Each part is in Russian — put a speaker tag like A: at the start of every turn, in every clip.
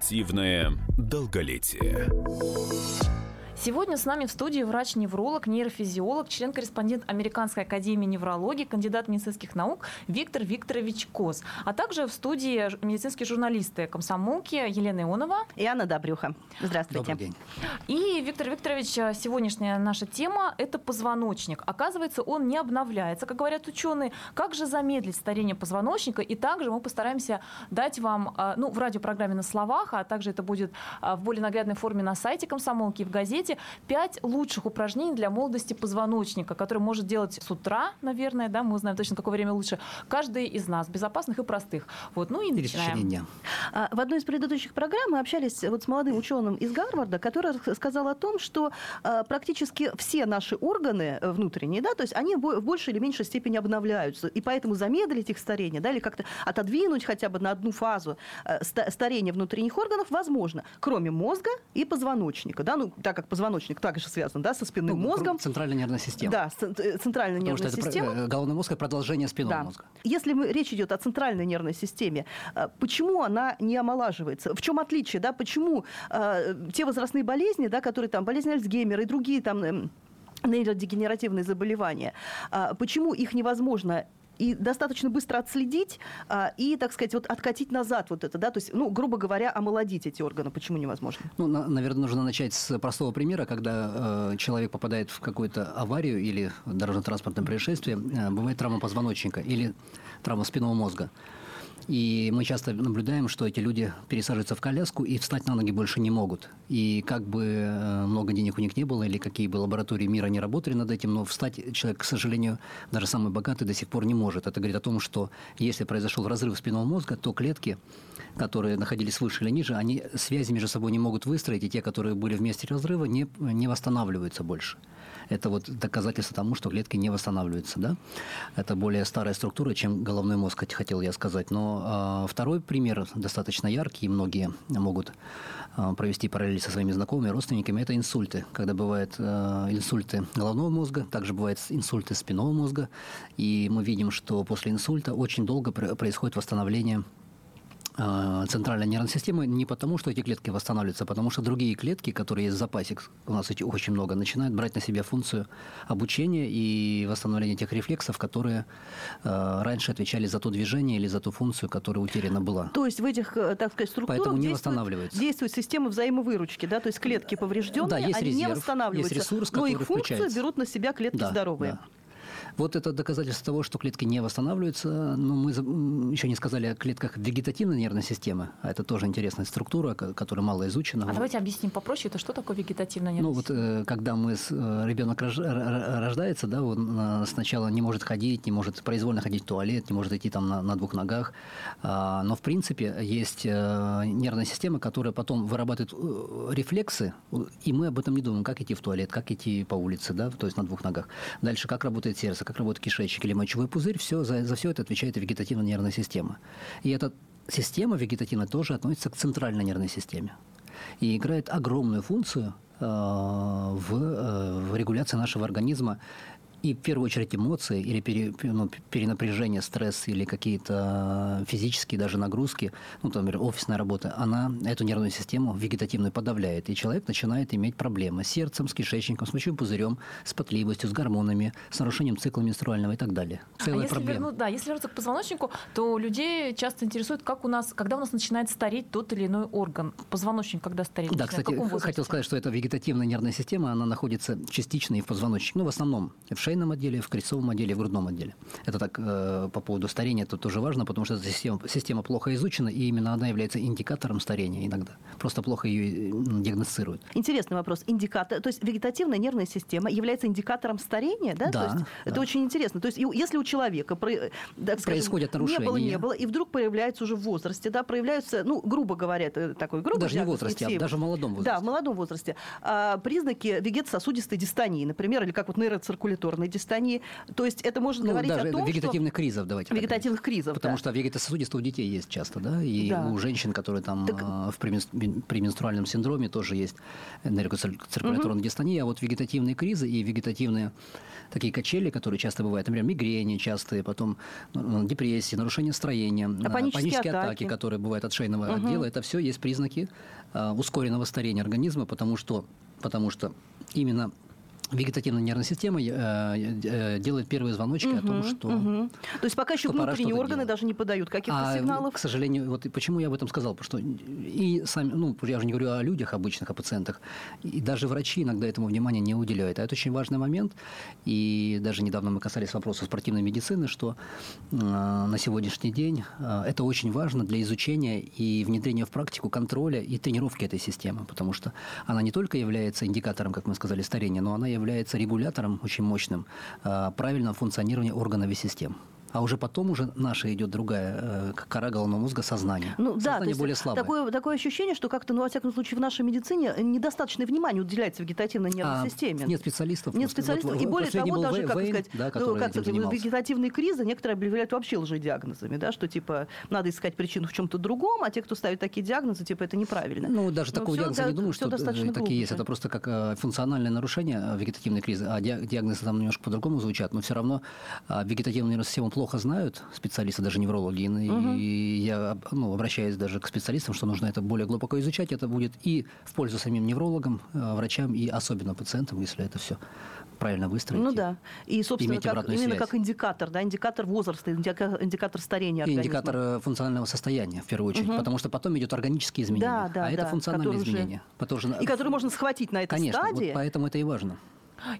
A: Активное долголетие.
B: Сегодня с нами в студии врач-невролог, нейрофизиолог, член-корреспондент Американской академии неврологии, кандидат медицинских наук Виктор Викторович Коз. А также в студии медицинские журналисты комсомолки Елена Ионова
C: и Анна Добрюха. Здравствуйте.
D: Добрый день.
B: И, Виктор Викторович, сегодняшняя наша тема – это позвоночник. Оказывается, он не обновляется, как говорят ученые. Как же замедлить старение позвоночника? И также мы постараемся дать вам, а, ну, в радиопрограмме на словах, а также это будет а, в более наглядной форме на сайте комсомолки и в газете, Давайте пять лучших упражнений для молодости позвоночника, которые может делать с утра, наверное, да, мы узнаем точно, какое время лучше, каждый из нас, безопасных и простых. Вот, ну и
D: Или начинаем. дня.
C: А, в одной из предыдущих программ мы общались вот с молодым ученым из Гарварда, который сказал о том, что а, практически все наши органы внутренние, да, то есть они в большей или меньшей степени обновляются, и поэтому замедлить их старение, да, или как-то отодвинуть хотя бы на одну фазу а, старения внутренних органов возможно, кроме мозга и позвоночника, да, ну, так как позвоночник также связан да, со спинным ну, мозгом.
D: Центральная нервная система.
C: Да, э, центральная Потому нервная
D: что
C: система.
D: Это головной мозг – это продолжение спинного да. мозга.
C: Если мы, речь идет о центральной нервной системе, э, почему она не омолаживается? В чем отличие? Да? Почему э, те возрастные болезни, да, которые там, болезнь Альцгеймера и другие там эм, нейродегенеративные заболевания, э, почему их невозможно и достаточно быстро отследить а, и, так сказать, вот откатить назад вот это, да, то есть, ну, грубо говоря, омолодить эти органы. Почему невозможно?
D: Ну, на, наверное, нужно начать с простого примера, когда э, человек попадает в какую-то аварию или дорожно-транспортное происшествие, э, бывает травма позвоночника или травма спинного мозга. И мы часто наблюдаем, что эти люди пересаживаются в коляску и встать на ноги больше не могут. И как бы э, много денег у них не было, или какие бы лаборатории мира не работали над этим, но встать человек, к сожалению, даже самый богатый до сих пор не может. Это говорит о том, что если произошел разрыв спинного мозга, то клетки, которые находились выше или ниже, они связи между собой не могут выстроить, и те, которые были в месте разрыва, не, не восстанавливаются больше. Это вот доказательство тому, что клетки не восстанавливаются. Да? Это более старая структура, чем головной мозг, хотел я сказать. Но э, второй пример достаточно яркий, и многие могут э, провести параллели со своими знакомыми, родственниками, это инсульты. Когда бывают э, инсульты головного мозга, также бывают инсульты спинного мозга, и мы видим, что после инсульта очень долго происходит восстановление центральной нервной системы не потому, что эти клетки восстанавливаются, а потому что другие клетки, которые есть в запасе, у нас этих очень много, начинают брать на себя функцию обучения и восстановления тех рефлексов, которые э, раньше отвечали за то движение или за ту функцию, которая утеряна была.
C: То есть в этих, э, так сказать, структурах
D: Поэтому не
C: действует, действует система взаимовыручки, да, то есть клетки поврежденные,
D: да, есть
C: они
D: резерв,
C: не восстанавливаются,
D: есть ресурс,
C: но их функцию
D: включается.
C: берут на себя клетки
D: да,
C: здоровые.
D: Да. Вот это доказательство того, что клетки не восстанавливаются. Но мы еще не сказали о клетках вегетативной нервной системы. А это тоже интересная структура, которая мало изучена.
B: А давайте объясним попроще, это что такое вегетативная нервная
D: ну, система? Ну, вот когда мы э, ребенок рождается, да, он сначала не может ходить, не может произвольно ходить в туалет, не может идти там на, на двух ногах. А, но, в принципе, есть э, нервная система, которая потом вырабатывает э, рефлексы, и мы об этом не думаем, как идти в туалет, как идти по улице, да, то есть на двух ногах. Дальше, как работает сердце, как работает кишечник или мочевой пузырь, все, за, за все это отвечает вегетативная нервная система. И эта система вегетативная тоже относится к центральной нервной системе. И играет огромную функцию э, в, э, в регуляции нашего организма и в первую очередь эмоции или пере, ну, перенапряжение, стресс или какие-то физические даже нагрузки, ну, например, офисная работа, она эту нервную систему вегетативную подавляет, и человек начинает иметь проблемы с сердцем, с кишечником, с мочевым пузырем, с потливостью, с гормонами, с нарушением цикла менструального и так далее.
B: А Целая а если проблема. Верну, да, если вернуться к позвоночнику, то людей часто интересует, как у нас, когда у нас начинает стареть тот или иной орган. Позвоночник когда стареет?
D: Да, кстати, хотел сказать, что эта вегетативная нервная система, она находится частично и в позвоночнике, ну, в основном в шейном отделе, в крестцовом отделе, в грудном отделе. Это так э, по поводу старения, это тоже важно, потому что эта система, система плохо изучена, и именно она является индикатором старения иногда. Просто плохо ее диагностируют.
C: Интересный вопрос. Индикатор, то есть вегетативная нервная система является индикатором старения, да?
D: Да.
C: То есть
D: да.
C: Это очень интересно. То есть если у человека
D: так происходят
C: скажем,
D: нарушения,
C: не было, не было, и вдруг появляется уже в возрасте, да, проявляются, ну, грубо говоря, это такой грубо
D: Даже не в возрасте, а даже в молодом возрасте.
C: Да, в молодом возрасте. А, признаки вегетососудистой дистонии, например, или как вот нейроциркуляторная артикуляторной дистонии. То есть это можно
D: Ну,
C: говорить
D: даже
C: о том,
D: вегетативных кризов, давайте.
C: Вегетативных
D: говорить.
C: кризов,
D: Потому
C: да.
D: что вегетососудистые у детей есть часто, да, и
C: Да.
D: у женщин, которые там
C: Так-
D: э, в пременс- пременструальном синдроме тоже есть энергоциркуляторная дистония, а вот вегетативные кризы и вегетативные такие качели, которые часто бывают, например, мигрени частые, потом э, депрессии, нарушение строения, э,
C: панические
D: атаки.
C: атаки.
D: которые бывают от шейного отдела, это все есть признаки э, ускоренного старения организма, потому что, потому что именно вегетативная нервная система э, э, делает первые звоночки о том, что
C: Мгм. То есть пока еще внутренние органы
D: делать.
C: даже не подают каких-то
D: а,
C: сигналов.
D: к сожалению, вот почему я об этом сказал, потому что и сами, ну, я же не говорю о людях обычных, о пациентах, и даже врачи иногда этому внимания не уделяют. А это очень важный момент, и даже недавно мы касались вопроса спортивной медицины, что э, на сегодняшний день э, это очень важно для изучения и внедрения в практику контроля и тренировки этой системы, потому что она не только является индикатором, как мы сказали, старения, но она является регулятором очень мощным э, правильного функционирования органов и систем. А уже потом уже наша идет другая э, кора головного мозга сознание.
C: Ну да,
D: сознание
C: есть
D: более слабое.
C: Такое, такое ощущение, что как-то, ну, во всяком случае, в нашей медицине недостаточное внимание уделяется вегетативной нервной
D: А,
C: системе.
D: Нет специалистов.
C: Нет
D: просто.
C: специалистов.
D: Вот,
C: и более того, даже,
D: Вей-
C: как
D: Вейн,
C: сказать,
D: да,
C: ну, как вегетативные кризы некоторые объявляют вообще лжедиагнозами, да, что типа надо искать причину в чем-то другом, а те, кто ставит такие диагнозы, типа это неправильно.
D: Ну, даже такого
C: всё
D: диагноза
C: да-
D: не думаю, что
C: достаточно
D: э, такие есть.
C: глубже.
D: Это просто как э, функциональное нарушение вегетативной кризы, а диа- диагнозы там немножко по-другому звучат, но все равно э, вегетативную нервную систему плохо знают специалисты, даже неврологи, и, и я ну, обращаюсь даже к специалистам, что нужно это более глубоко изучать, это будет и в пользу самим неврологам, э, врачам, и особенно пациентам, если это все правильно выстроить.
C: Ну да. И, собственно, как, именно
D: связь.
C: как индикатор, да, индикатор возраста, индика- индикатор старения
D: И
C: организма.
D: индикатор э, функционального состояния, в первую очередь, потому что потом идет органические изменения,
C: Да, да,
D: а это
C: да,
D: функциональные
C: которые уже-
D: изменения. Потому что-
C: И который можно схватить на этой
D: Конечно, вот
C: стадии.
D: поэтому это и важно.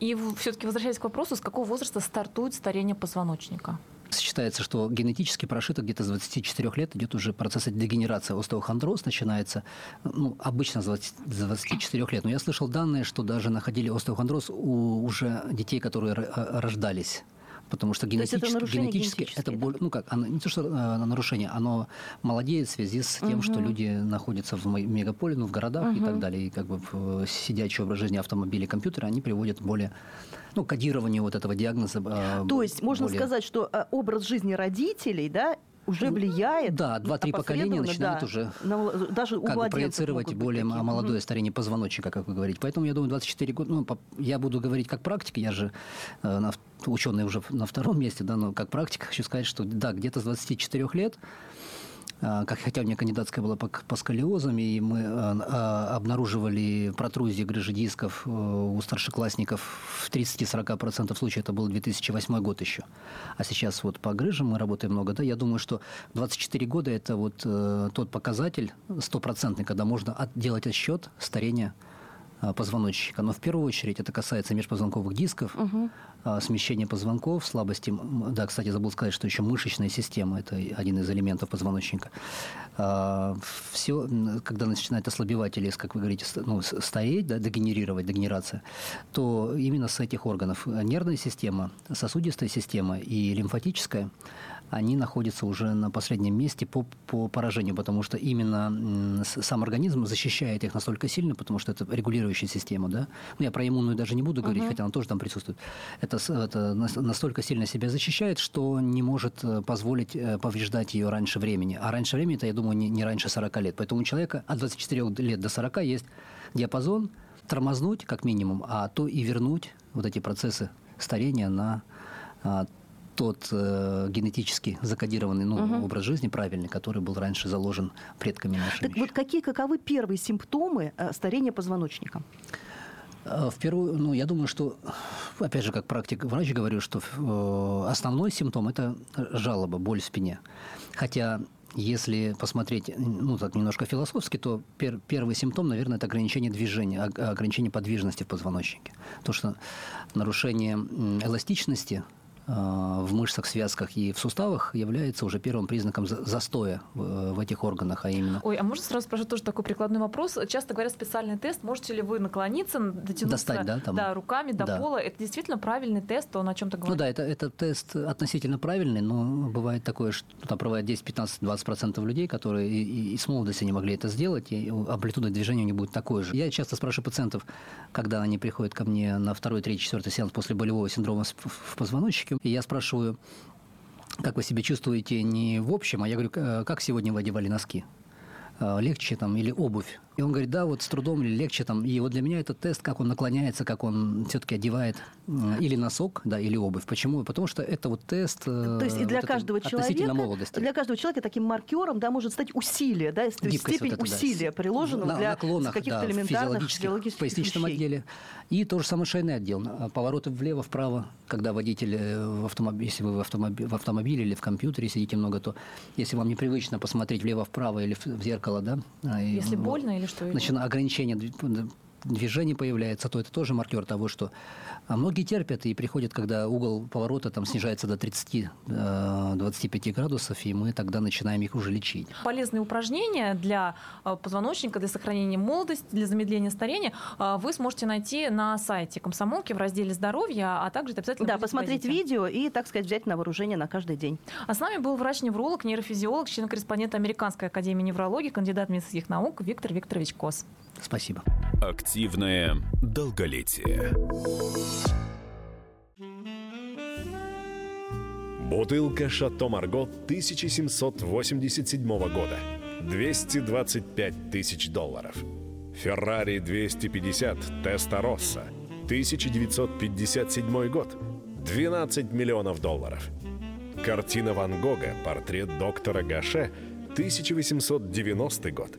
B: И все-таки возвращаясь к вопросу, с какого возраста стартует старение позвоночника?
D: Считается, что генетически прошито где-то с 24 лет идет уже процесс дегенерации. Остеохондроз начинается ну, обычно с 20 с 24 лет. Но я слышал данные, что даже находили остеохондроз у уже детей, которые э, рождались. Потому что
C: есть это
D: генетически,
C: нарушение
D: генетически это
C: да?
D: более, ну как, оно, не то, что э, нарушение, оно молодеет в связи с тем, что люди находятся в ме- мегаполе, ну, в городах и так далее, и как бы в э, сидячий образ жизни автомобили, компьютеры, они приводят более, ну, кодированию вот этого диагноза. э,
C: То есть можно
D: более-
C: сказать, что э, образ жизни родителей, да, уже влияет.
D: Да, два-три поколения начинают
C: да,
D: уже
C: на даже
D: как бы проецировать более
C: такие.
D: молодое старение позвоночника, как вы говорите. Поэтому я думаю, 24 года, ну, я буду говорить как практик, я же на, ученый уже на втором месте, да, но как практик хочу сказать, что да, где-то с 24 лет а, как, хотя у меня кандидатская была по, по сколиозам, и мы а, а, обнаруживали протрузии грыжи дисков э, у старшеклассников в 30-40% случаев, это был 2008 год еще. А сейчас вот по грыжам мы работаем много, да, я думаю, что 24 года это вот э, тот показатель стопроцентный, когда можно делать отсчет старения позвоночника. Но в первую очередь это касается межпозвонковых дисков, а, смещения позвонков, слабости. Да, кстати, забыл сказать, что еще мышечная система – это один из элементов позвоночника. Все, когда начинает ослабевать или, как вы говорите, ну, с- стареть, да, дегенерировать, дегенерация, то именно с этих органов нервная система, сосудистая система и лимфатическая – они находятся уже на последнем месте по, по поражению, потому что именно сам организм защищает их настолько сильно, потому что это регулирующая система, да. Ну, я про иммунную даже не буду говорить, хотя она тоже там присутствует. Это, это нас- настолько сильно себя защищает, что не может э, позволить э, повреждать ее раньше времени. А раньше времени, это, я думаю, не, не раньше 40 лет. Поэтому у человека от 24 лет до 40 есть диапазон тормознуть, как минимум, а то и вернуть вот эти процессы старения на а, тот э, генетически закодированный ну, образ жизни правильный, который был раньше заложен предками нашими.
C: Так вот какие, каковы первые симптомы э, старения позвоночника?
D: Э, В первую, ну, я думаю, что, опять же, как практик врач говорю, что э, основной симптом – это жалоба, боль в спине. Хотя, если посмотреть, ну, так немножко философски, то пер- первый симптом, наверное, это ограничение движения, ог- ограничение подвижности в позвоночнике. То, что нарушение эластичности а, в мышцах, связках и в суставах является уже первым признаком застоя в этих органах, а именно...
B: Ой, а можно сразу спрошу тоже такой прикладной вопрос? Часто говорят специальный тест. Можете ли вы наклониться, дотянуться
D: Достать, да, там?
B: да, руками до
D: да.
B: пола? Это действительно правильный тест, он о чем-то говорит?
D: Ну да, это, это тест относительно правильный, но бывает такое, что там проводят 10, 15, 20 процентов людей, которые и, и, и с молодости не могли это сделать, и амплитуда движения не будет такой же. Я часто спрашиваю пациентов, когда они приходят ко мне на второй, третий, четвертый сеанс после болевого синдрома в позвоночнике, и я спрашиваю, как вы себя чувствуете не в общем, а я говорю, как сегодня вы одевали носки? Э, легче там или обувь. И он говорит, да, вот с трудом или легче там. И вот для меня это тест, как он наклоняется, как он все-таки одевает или носок, да, или обувь. Почему? Потому что это вот тест
C: То есть и для
D: вот
C: каждого человека,
D: молодости.
C: для каждого человека таким маркером, да, может стать усилие, да, то есть степень вот это, усилия да. приложенного
D: на,
C: для
D: наклонах,
C: каких-то
D: да,
C: элементарных
D: физиологических, поясничном вещей. отделе. И то же самое шейный отдел. Повороты влево-вправо, когда водитель э, в автомобиле, если вы в автомобиле, в автомобиле или в компьютере сидите много, то если вам непривычно посмотреть влево-вправо или в зеркало, да,
B: а, если больно или что?
D: Начина, ограничение движение появляется, то это тоже маркер того, что а многие терпят и приходят, когда угол поворота там снижается до 30-25 э, градусов, и мы тогда начинаем их уже лечить.
B: Полезные упражнения для э, позвоночника, для сохранения молодости, для замедления старения э, вы сможете найти на сайте комсомолки в разделе «Здоровье», а также это обязательно
C: Да, посмотреть видео и, так сказать, взять на вооружение на каждый день.
B: А с нами был врач-невролог, нейрофизиолог, член-корреспондент Американской академии неврологии, кандидат медицинских наук Виктор Викторович Кос.
D: Спасибо.
A: Активное долголетие.
E: Бутылка «Шато Марго» 1787 года. 225 тысяч долларов. «Феррари 250 Теста Росса» 1957 год. 12 миллионов долларов. Картина Ван Гога «Портрет доктора Гаше» 1890 год.